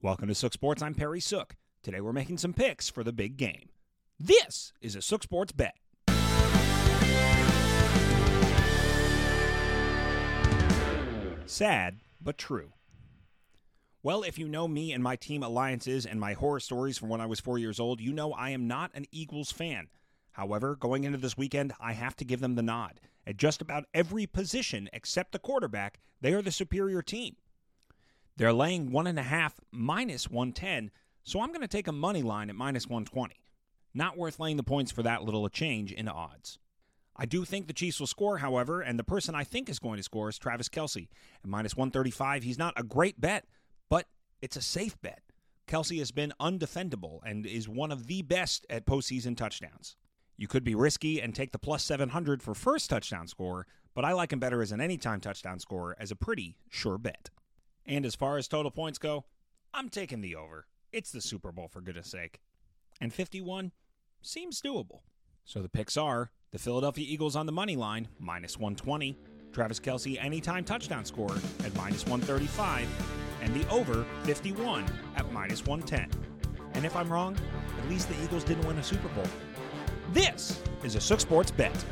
Welcome to Sook Sports. I'm Perry Sook. Today we're making some picks for the big game. This is a Sook Sports bet. Sad, but true. Well, if you know me and my team alliances and my horror stories from when I was four years old, you know I am not an Eagles fan. However, going into this weekend, I have to give them the nod. At just about every position except the quarterback, they are the superior team. They're laying one and a half minus 110, so I'm going to take a money line at minus 120. Not worth laying the points for that little a change in odds. I do think the Chiefs will score, however, and the person I think is going to score is Travis Kelce. At minus 135, he's not a great bet, but it's a safe bet. Kelce has been undefendable and is one of the best at postseason touchdowns. You could be risky and take the plus 700 for first touchdown score, but I like him better as an anytime touchdown scorer as a pretty sure bet. And as far as total points go, I'm taking the over. It's the Super Bowl, for goodness sake. And 51 seems doable. So the picks are the Philadelphia Eagles on the money line, minus 120, Travis Kelce anytime touchdown score at minus 135, and the over 51 at minus 110. And if I'm wrong, at least the Eagles didn't win a Super Bowl. This is a Sook Sports Bet.